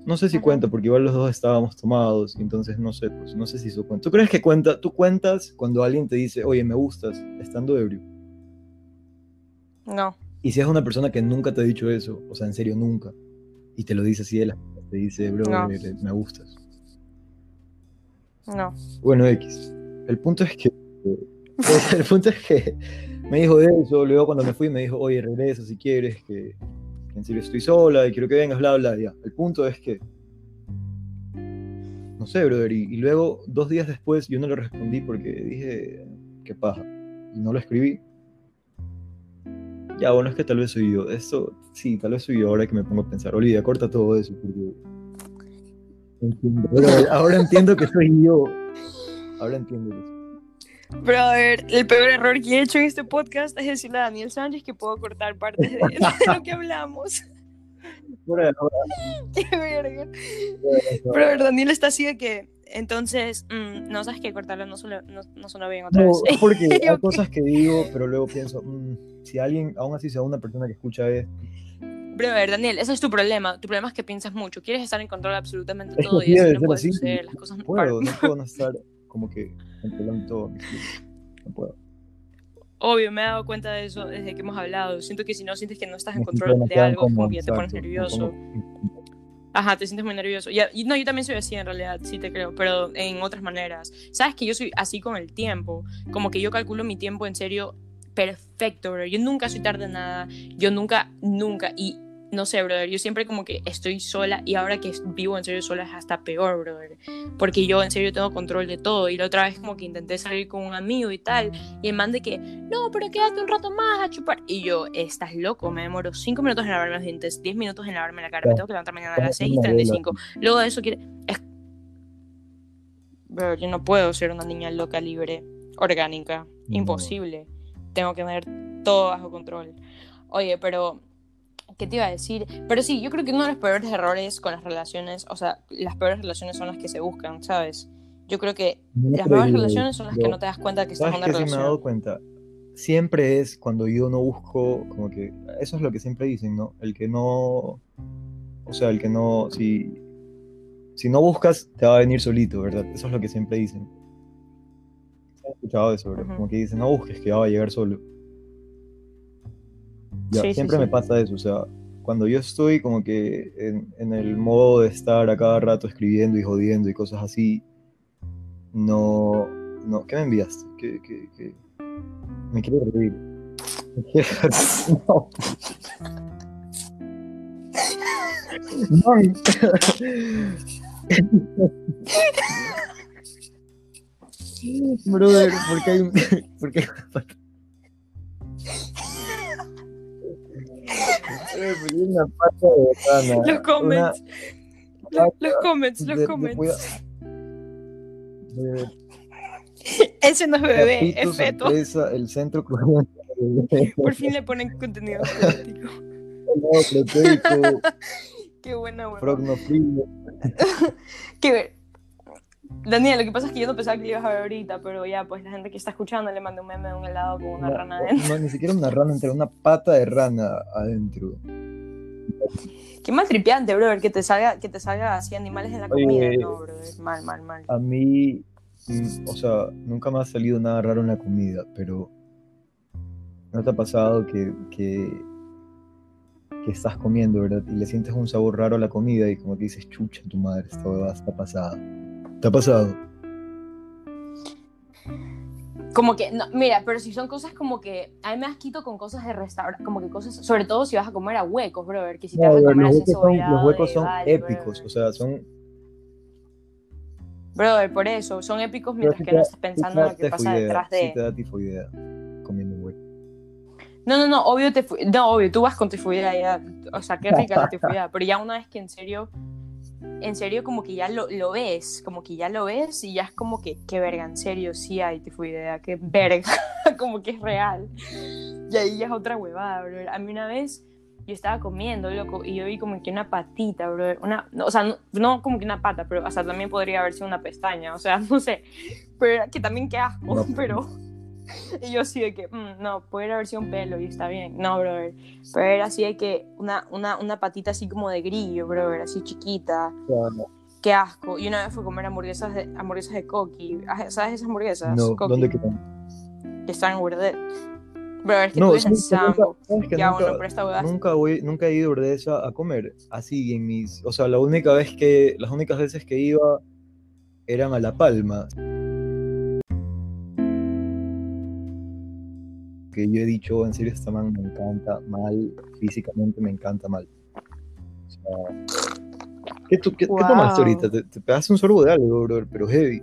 no sé si cuenta, porque igual los dos estábamos tomados, entonces no sé, pues no sé si eso cuenta. ¿Tú crees que cuenta? ¿Tú cuentas cuando alguien te dice, oye, me gustas, estando ebrio? No. Y si es una persona que nunca te ha dicho eso, o sea, en serio, nunca, y te lo dice así de la te dice, bro, me gustas. No. Bueno, X. El punto es que. el punto es que me dijo de eso. Luego, cuando me fui, me dijo: Oye, regresa si quieres, que, en serio estoy sola y quiero que vengas, bla, bla, ya. El punto es que. No sé, brother. Y, luego, dos días después, yo no le respondí porque dije: Qué paja. Y no lo escribí. Ya, bueno, es que tal vez soy yo. Esto, sí, tal vez soy yo ahora que me pongo a pensar. Olivia, corta todo eso. Porque... ahora entiendo que soy yo. Ahora entiendo eso. Pero a ver, el peor error que he hecho en este podcast es decirle a Daniel Sánchez que puedo cortar partes de, lo que hablamos. Qué verga. Pero a ver, Daniel está así de que entonces, mm, no sabes qué cortarlo, no, suena, no, bien otra vez. Porque hay cosas que digo, pero luego pienso, mm, si alguien, aún así sea una persona que escucha esto. Pero a ver, Daniel, ese es tu problema. Tu problema es que piensas mucho. Quieres estar en control de absolutamente todo y eso no puede suceder. Las cosas no puedo, no puedo no estar como que todo. No puedo. Obvio, me he dado cuenta de eso desde que hemos hablado. Siento que si no sientes que no estás en control de algo, como que te pones nervioso. Ajá, te sientes muy nervioso. Y, no, yo también soy así en realidad, sí te creo, pero en otras maneras. Sabes que yo soy así con el tiempo. Como que yo calculo mi tiempo en serio perfecto, bro. Yo nunca soy tarde en nada. Yo nunca, nunca. Y no sé, brother, yo siempre como que estoy sola y ahora que vivo en serio sola es hasta peor, brother, porque yo en serio tengo control de todo y la otra vez como que intenté salir con un amigo y tal y el man de que, no, pero quédate un rato más a chupar y yo, estás loco, me demoro 5 minutos en lavarme los dientes, 10 minutos en lavarme la cara, me tengo que levantar mañana a las 6 y 35, luego de eso quiere... Es... Bro, yo no puedo ser una niña loca, libre, orgánica, imposible, tengo que tener todo bajo control. Oye, pero ¿Qué te iba a decir? Pero sí, yo creo que uno de los peores errores con las relaciones, o sea, las peores relaciones son las que se buscan, ¿sabes? Yo creo que No las digo, relaciones son las que no te das cuenta que estás en ¿Sabes una qué sí me he relación. dado cuenta? Siempre es cuando yo no busco, como que, eso es lo que siempre dicen, ¿no? El que no, o sea, el que no, si, si no buscas, te va a venir solito, ¿verdad? Eso es lo que siempre dicen. ¿Has escuchado eso, bro? Ujú. Como que dicen, no busques, que va a llegar solo. Ya, Sí, sí, siempre sí. me pasa eso, o sea, cuando yo estoy como que en, en el modo de estar a cada rato escribiendo y jodiendo y cosas así, no, no, ¿qué me enviaste? ¿Qué, qué, qué? Me quiero reír. Me quiero reír. No. No. Brother, ¿por qué hay un... ¿Por qué hay una pata? Una pata de rana? Los comments, los, los comments, los de- comments. de Ese no es bebé, es feto. sorpresa, el centro. Por fin le ponen contenido político. Qué buena, weón. prognofilia. Que Daniel, lo que pasa es que yo no pensaba que lo ibas a ver ahorita, pero ya, pues la gente que está escuchando le mandé un meme de un helado con una rana dentro. No, ni siquiera una rana entre una pata de rana adentro. Qué mal tripeante, brother, que te salga, que te salga así animales en la Oye. comida. No, brother, mal, mal, mal. A mí, mm, o sea, nunca me ha salido nada raro en la comida, pero ¿no te ha pasado que, que, que estás comiendo, verdad? Y le sientes un sabor raro a la comida y como que dices, chucha, tu madre, esta huevada está pasada. ¿Te ha pasado? Como que, no, mira, pero si son cosas como que, a mí me das quito con cosas de restaurante, como que cosas, sobre todo si vas a comer a huecos, brother, que si te No, vas a comer los huecos son, los huecos de son vale, épicos, brother. o sea, son Brother, por eso, son épicos mientras que te no estés pensando en lo que pasa detrás de... te da tifoidea comiendo hueco. No, no, no, obvio, te no, obvio, tú vas con tifoidea ya, o sea, qué rica la tifoidea, pero ya una vez que en serio, en serio como que ya lo, lo ves, como que ya lo ves y ya es como que, qué verga, en serio, sí hay tifoidea, qué verga, como que es real. Y ahí ya es otra huevada, bro. A mí una vez yo estaba comiendo, loco, y yo vi como que una patita, bro, una, no, o sea, no, no como que una pata, pero, o sea, también podría haber sido una pestaña, o sea, no sé, pero que también qué asco, No. pero... Y yo así de que, mm, no, puede haber sido un pelo y está bien. No, brother. Pero era así de que una, una, una patita así como de grillo, brother, así chiquita. Qué asco. Y una vez fui a comer hamburguesas de, hamburguesas de Coqui. Ah, ¿Sabes esas hamburguesas? No, Coqui, ¿dónde quedan? Que están en Urdet. Brother, es que No, tú ves en ¿sabes que nunca- Sambo. sabes que Ya, nunca- bueno, esta. Nunca, voy, nunca he ido de esa a comer así en mis, o sea, la única vez que, las únicas veces que iba eran a La Palma. Que yo he dicho, en serio, esta man me encanta mal, físicamente me encanta mal. O sea, ¿qué, tú- qué- qué Wow. tomaste ahorita? Te, te pegaste un sorbo de algo, bro, pero heavy.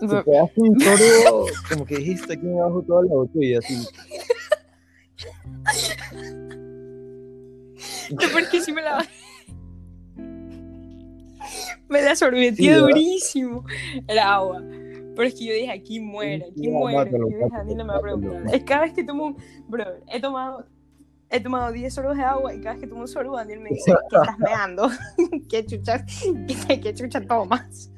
Te Bro- pegaste un sorbo, como que dijiste aquí abajo toda la botella, así. No, porque sí me la... me la sorbetí durísimo. Era agua. Pero es que yo dije, aquí muere, aquí muere. mátalo, Y yo dije, Daniela me va a preguntar. Es cada vez que tomo un... Bro, he tomado... He tomado 10 sorbos de agua y cada vez que tomo un sorbo, Daniel me dice, ¿qué estás meando? ¿Qué chucha, qué, qué chucha tomas?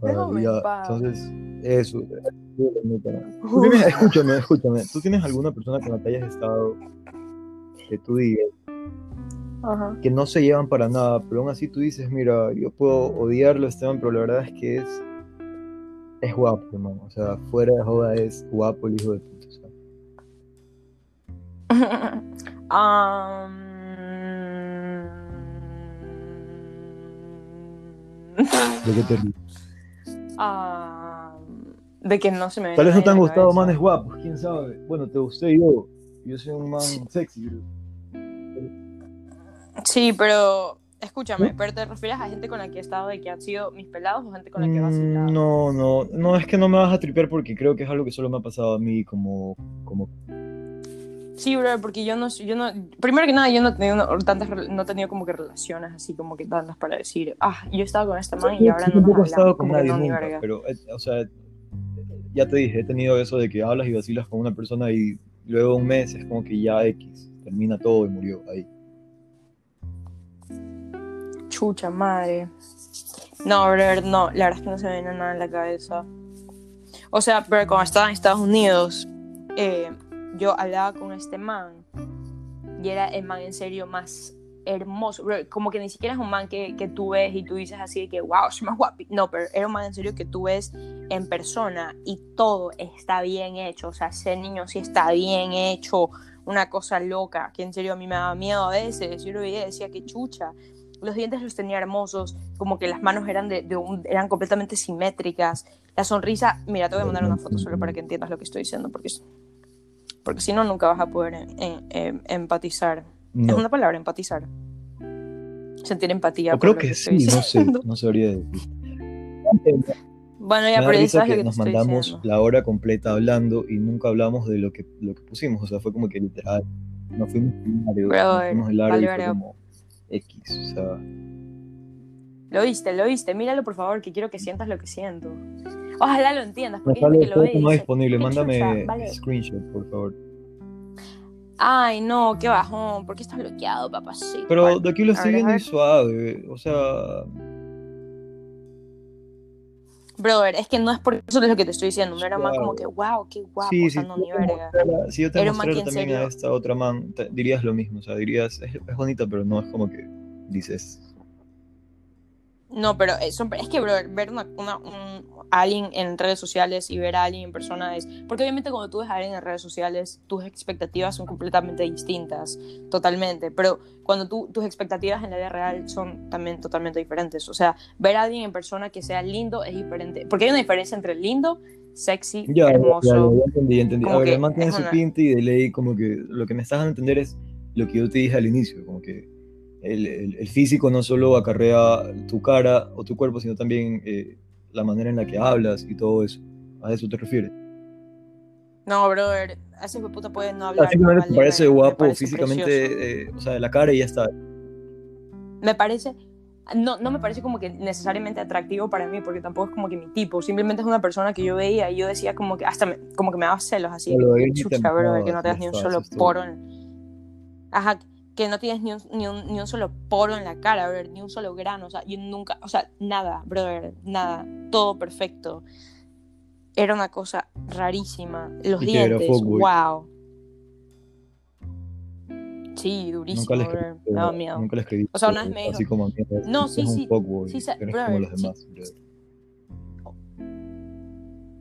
Déjame en paz. entonces, eso. Tú tienes- escúchame, escúchame. ¿Tú tienes alguna persona con la que hayas estado que tú digas Ajá. que no se llevan para nada, pero aún así tú dices, mira, yo puedo odiarlo, Esteban, pero la verdad es que es, es guapo, hermano. O sea, fuera de joda es guapo el hijo de puta. ¿De qué te ríes? am, de que no se me Tal vez no te han gustado manes guapos, quién sabe. Bueno, te gusté yo. Yo soy un man sexy, bro. Sí, pero escúchame, pero te refieres a gente con la que he estado de que han sido mis pelados o gente con la que vacilado. Mm, No, no, no, es que no me vas a tripear porque creo que es algo que solo me ha pasado a mí como, como Sí, bro, porque yo no, yo no, primero que nada, yo no he tenido no- tantas, no he tenido como que relaciones así como que tantas para decir, ah, yo he estado con esta man y ahora no tampoco he nos estado con nadie nunca, pero, eh, o sea, ya te dije, he tenido eso de que hablas y vacilas con una persona y luego un mes es como que ya X, termina todo y murió ahí. Chucha madre. No, brother, no, la verdad es que no se me viene nada en la cabeza. O sea, pero cuando estaba en Estados Unidos, eh, yo hablaba con este man y era el man en serio más hermoso. Bro, como que ni siquiera es un man que, que tú ves y tú dices así de que, wow, es más guapo. No, pero era un man en serio que tú ves en persona y todo está bien hecho. O sea, ese niño sí está bien hecho. Una cosa loca, que en serio a mí me daba miedo a veces. Yo lo veía y decía que chucha. Los dientes los tenía hermosos, como que las manos eran, de, de un- eran completamente simétricas. La sonrisa, mira, te voy a mandar una foto solo para que entiendas lo que estoy diciendo, porque, porque si no, nunca vas a poder en- en- em- empatizar. Es No. una palabra, empatizar. Sentir empatía. O creo que estoy sí, no sé, no sabría decir. Bueno, ya, pero que que te nos estoy mandamos diciendo. la hora completa hablando y nunca hablamos de lo que, lo que pusimos. O sea, fue como que literal. Nos fuimos Bro, nos fuimos del área vale verga. como X. O sea, Lo viste, lo viste. Míralo, por favor, que quiero que sientas lo que siento. Ojalá lo entiendas, porque sale que lo ve no disponible. "Qué Mándame chucha, vale". screenshot, por favor. Ay, no, qué bajón. ¿Por qué estás bloqueado, papacito? Pero de aquí lo estoy viendo suave. O sea, Brother, es que no es por eso de lo que te estoy diciendo. No era más como que, wow, qué guapo. sí, si, no, yo ni te verga. mostrara, si yo te mostrara también a esta otra man, te- dirías lo mismo. O sea, dirías, es, es bonita, pero no es como que dices. No, pero es, son- es que, brother, ver una, una- un, a alguien en redes sociales y ver a alguien en persona es. Porque obviamente cuando tú ves a alguien en redes sociales, tus expectativas son completamente distintas, totalmente. Pero cuando tú, tus expectativas en la vida real son también totalmente diferentes. O sea, ver a alguien en persona que sea lindo es diferente. Porque hay una diferencia entre lindo, sexy, Ya, ya, hermoso. ya, ya entendí, ya entendí. A ver, que el man tiene es su una- pinta y de ley, como que lo que me estás dando a entender es lo que yo te dije al inicio, como que el, el- el físico no solo acarrea tu cara o tu cuerpo, sino también eh, la manera en la que hablas y todo eso. ¿A eso te refieres? No, brother, ese hijo de puta puede no hablar. Ah, simplemente vale te parece guapo parece físicamente, eh, o sea, de la cara y ya está. me parece no, no me parece como que necesariamente atractivo para mí porque tampoco es como que mi tipo simplemente es una persona que yo veía y yo decía como que hasta me, como que me daba celos así que chucha bro que no tengas ni un solo poro en... ajá que no tienes ni un, ni, un, ni un solo poro en la cara brother, ni un solo grano o sea yo nunca o sea nada brother nada todo perfecto era una cosa rarísima los Y dientes wow sí durísimo Nunca brother, me daba miedo nunca le escribí. O sea, una vez me Así dijo- como No, sí, un sí, brother, como los sí. demás. brother.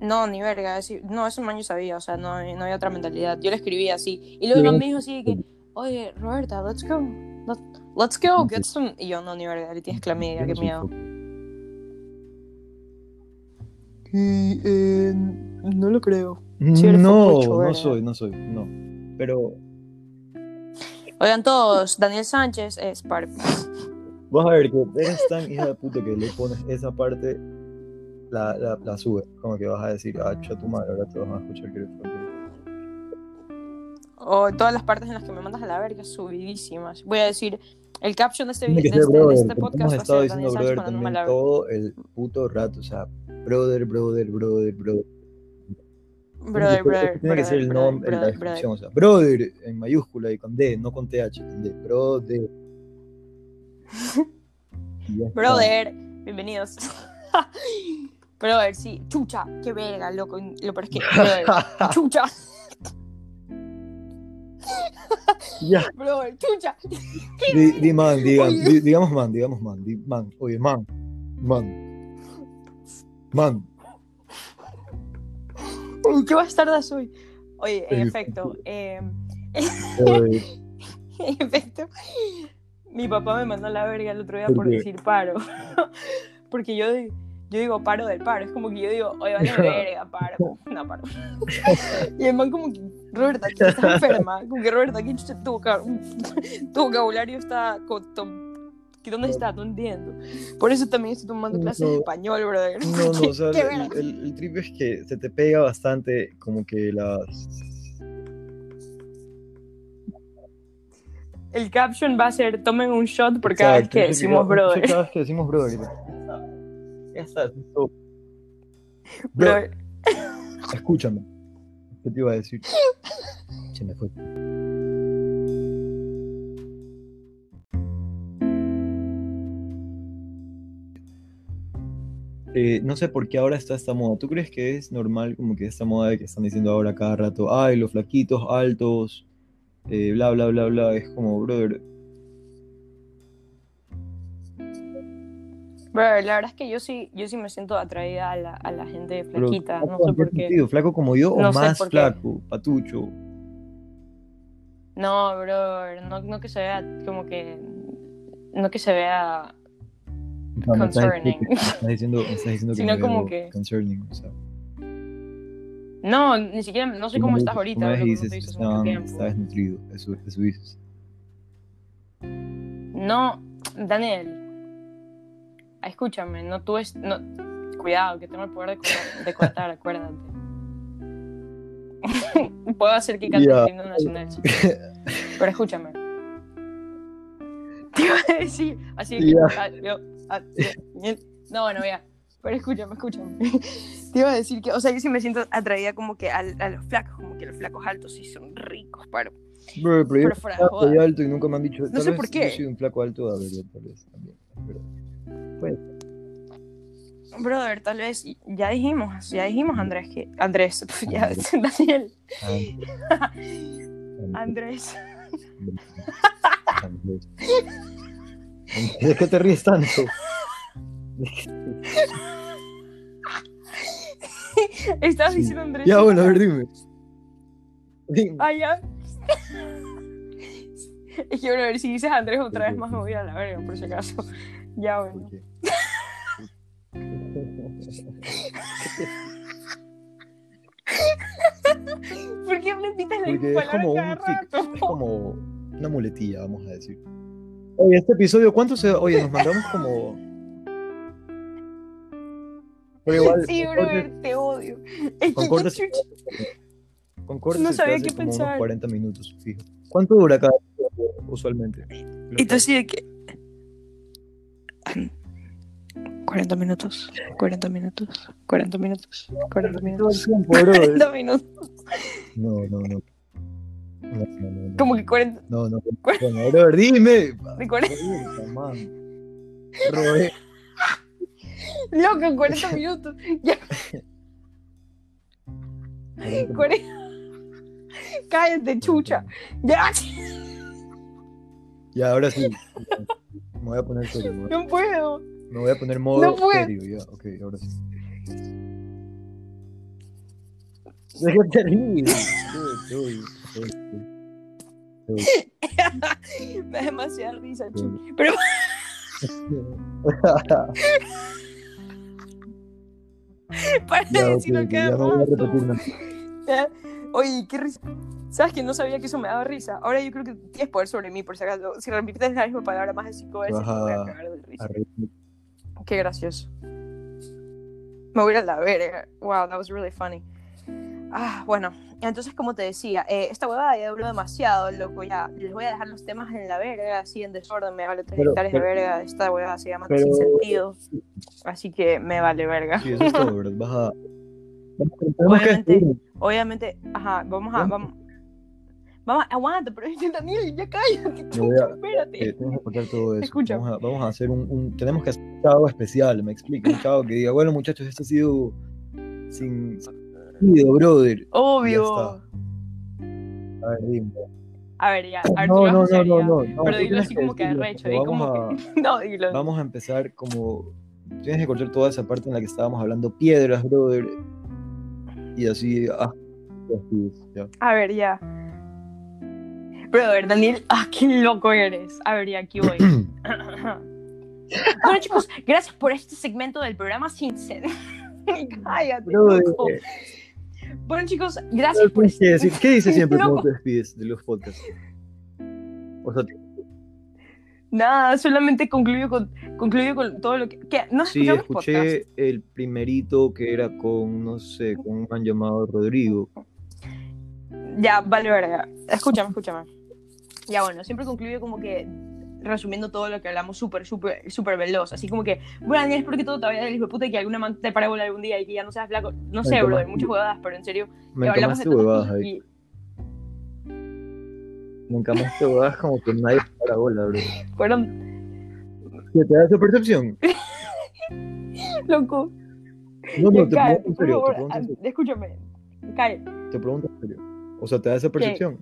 No, ni verga. no, ese man yo sabía, o sea, no, no había otra mentalidad. Yo le escribí así. Y luego man me dijo así que, oye, Roberta, let's go. Let- Let's go, get some. Y yo, no, ni verga, le tienes clamidia, qué miedo. Y, eh, No lo creo. Sí, no, no soy, no soy, no. Pero Oigan todos, Daniel Sánchez es par. vas a ver que eres tan hija de puta que le pones esa parte, la, la, la subes. Como que vas a decir, ah, tu madre, ahora todos van a escuchar que eres. O todas las partes en las que me mandas a la verga, subidísimas. Voy a decir, el caption de este, de este, ser de brother, este podcast hemos estado diciendo brother también la todo el puto rato, o sea, brother, brother, brother, brother. Brother, brother, Tiene que ser el brother, nombre, la brother, descripción, o sea, brother en mayúscula y con D, no con TH, con D, brother. Brother, bienvenidos. Brother, sí, chucha, qué verga, loco. Lo peor es que, brother, chucha, Ya, brother, chucha. di, di man, diga- di- digamos man, digamos man, di man, oye, man, man, man. Uy, ¿Qué bastarda soy? Oye, en Sí. efecto, eh, en efecto, mi papá me mandó la verga el otro día ¿Por por decir paro. Porque yo, yo digo paro del paro. Es como que yo digo, oye, vale verga, paro. No, paro. Y el man como que, Roberta, que estás enferma. Como que, Roberta, que tu, tu vocabulario está... que ¿Dónde está? No entiendo. Por eso también estoy tomando clases de español, brother. No, no, o sea, Qué el, el, el trip es que se te pega bastante como que las... El caption va a ser, tomen un shot por cada vez que decimos brother. Cada vez que decimos brother. Ya está, listo. Bro, escúchame. ¿Qué te iba a decir? Se me fue. eh, no sé por qué ahora está esta moda. ¿Tú crees que es normal como que esta moda de que están diciendo ahora cada rato, ay, los flaquitos, altos, eh, bla, bla, bla, bla? Es como, brother, Bro, la verdad es que yo sí, yo sí me siento atraída a la, a la gente pero flaquita, no ¿flaco sé por qué. sentido? ¿Flaco como yo o No sé más flaco, patucho? No, bro, no, no que se vea como que. No que se vea. O me estás Concerning. me estás diciendo, me estás diciendo que Sino como que- concerning, o sea. No, ni siquiera. No sé cómo estás ahorita, bro, dices te dices tiempo. está desnutrido, eso, eso dices. No, Daniel. Escúchame, no tú es. No, cuidado, que tengo el poder de, cor- de cortar, acuérdate. Puedo hacer que cante Ya. el himno nacional. Pero escúchame. Te iba a decir, así que. Ya. ah, yo- ah, yo- no, bueno, ya. Pero escúchame, escúchame. Te iba a decir que, o sea, yo sí me siento atraída como que al- a, los flacos, como que los flacos altos sí son ricos, pero. Bro, pero yo Pero fuera de flaco y joda. alto y nunca me han dicho. tal sé por qué. Yo soy un flaco alto, a ver, yo tal vez también. pero- Pues, Brother, tal vez, ya dijimos, ya dijimos, Andrés, que. Andrés, ya, Daniel. ah, Andrés. Andrés. ¿De qué te ríes tanto? Estabas Sí. diciendo Andrés. Ya, bueno, a ver, dime. Dime. Ah, ya. Es que, bueno, a ver, si dices Andrés otra vez más me voy a la verga, por si acaso. Ya, bueno. ¿Por qué? ¿Por qué repites la Porque es como cada un rato? es como una muletilla, vamos a decir. Oye, este episodio, ¿cuánto se.? Oye, nos mandamos como. Igual, Sí, brother, cortes- te odio. Con cortes- con no sabía qué pensar. 40 minutos, fijo. ¿Cuánto dura cada episodio, usualmente? Y tú así de que. 40 minutos, 40 minutos, 40 minutos, 40 Todo el minutos. tiempo, brother. 40 minutos. No, no, no. No, no, no. Como que 40. No, no, brother, dime. De 40 Puta, man. Robé. loco, 40 minutos. Ya, 40. Cállate, chucha. Ya, Ya, ahora sí. Me voy a poner serio. Me voy a- no puedo. me voy a poner modo No puedo. serio. Ya, ok, ahora sí. Uy. Uy. Me da demasiada risa, chucha. Pero para Ya, de repetir nada. Ya. Oye, qué risa. ¿Sabes que no sabía que eso me daba risa? Ahora yo creo que tienes poder sobre mí, por si acaso. Si repites la misma palabra más de cinco veces, me voy a cagar de risa. Qué gracioso. Me voy a ir a la verga. Wow, that was really funny. Ah, bueno, entonces como te decía, eh, esta huevada ya duró demasiado, loco, ya les voy a dejar los temas en la verga, así en desorden, me vale tres Pero- hectáreas de verga, esta huevada se llama pero- sin sentido, así que me vale verga. Sí, eso es todo, ¿verdad? Vas a. Obviamente. Obviamente, ajá, vamos a, vamos, vamos, aguanta, pero Daniel, ya cállate, a- espérate. Eh, tenemos que cortar todo eso. Escucha. Vamos a, vamos a hacer un, un- Tenemos que hacer un chavo especial, me explico. Un chavo que diga, bueno, muchachos, esto ha sido sin sentido, brother. Obvio. A ver, dime. A ver, ya, a ver, No, no, no, no, no, no. Pero dilo así como que arrecho. No, dilo. a, vamos a empezar como. Tienes que cortar toda esa parte en la que estabamos hablando piedras, brother. Y así. Ah, y así, ya. A ver, ya. Pero a ver, Daniel, ah, qué loco eres. A ver, ya, aquí voy. bueno, chicos, gracias por este segmento del programa sin sen. Cállate, loco. Bueno, chicos, gracias por ¿Qué, este. decir? ¿Qué dices siempre Loco. cuando te despides de los podcasts? O sea, Nada, solamente concluyo con, concluyo con todo lo que. ¿Qué? ¿No Sí, escuché el primerito que era con, no sé, con un man llamado Rodrigo. Ya, vale, verga. Escúchame, escúchame. Ya, bueno, siempre concluyo como que resumiendo todo lo que hablamos súper, súper, súper veloz. Así como que, bueno, Daniel, espero que todo te vaya del hijo de puta y que alguna man te pare bola algún día y que ya no seas flaco. No sé, Nunca bro, más. muchas huevadas, pero en serio, Me que hablamos de huevadas y Me encamaste huevadas como que nadie para bola, bro. fueron, ¿Qué te da esa percepción? loco, No, no, te pregunto en serio, te favor, pregunto en serio. ah, escúchame. Cállate. Te pregunto en serio. O sea, te da esa percepción.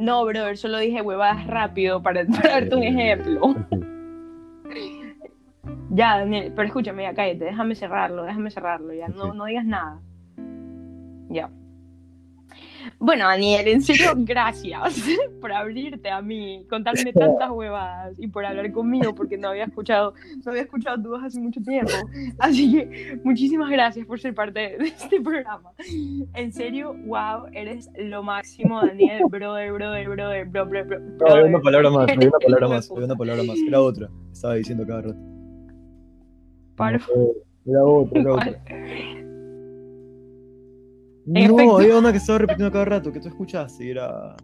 No, brother, solo dije huevadas rápido para, para darte un ejemplo. Ya, Daniel, pero escúchame, ya cállate, déjame cerrarlo, déjame cerrarlo, ya, no, no digas nada. Ya. Bueno, Daniel, en serio, gracias por abrirte a mí, contarme tantas huevadas y por hablar conmigo, porque no había escuchado, no había escuchado tu voz hace mucho tiempo. Así que muchísimas gracias por ser parte de este programa. En serio, wow, eres lo máximo, Daniel, brother, brother, brother, bro, bro, bro, No, había una brother. palabra más, una palabra más, una palabra más. Era otra. Estaba diciendo cada rato. Paro. No, Era otra, era otra. No, efecto. había una que estaba repitiendo cada rato, que tú escuchaste y era.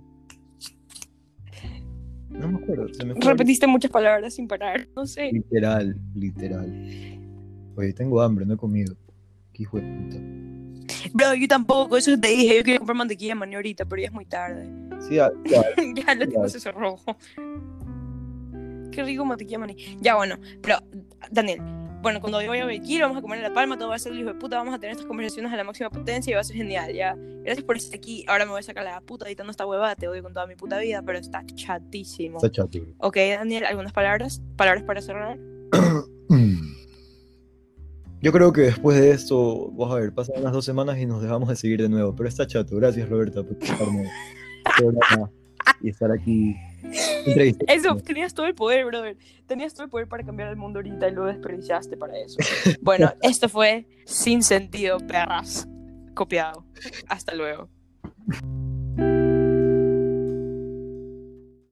No me acuerdo, se me fue. Repetiste muchas palabras sin parar, no sé. Literal, literal. Oye, tengo hambre, no he comido. Qué hijo de puta. Bro, yo tampoco, eso te dije, yo quería comprar mantequilla de maní ahorita, pero ya es muy tarde. Sí, ah, ya, ya la tienda se cerró. Qué rico mantequilla de maní. Ya, bueno, pero, Daniel, bueno, cuando yo vaya a Bequil, vamos a comer en La Palma, todo va a ser el hijo de puta, vamos a tener estas conversaciones a la máxima potencia y va a ser genial, ya. Gracias por estar aquí. Ahora me voy a sacar la puta editando esta huevada, te odio con toda mi puta vida, pero está chatísimo. está chato. bro. Ok, Daniel, ¿algunas palabras? ¿Palabras para cerrar? Yo creo que después de esto, vamos a ver, pasan unas dos semanas y nos dejamos de seguir de nuevo. Pero está chato. Gracias, Roberta, por programa y estar aquí. Eso, tenías todo el poder, brother. Tenías todo el poder para cambiar el mundo ahorita y lo desperdiciaste para eso. Bueno, esto fue Sin Sentido, perras. Copiado. Hasta luego.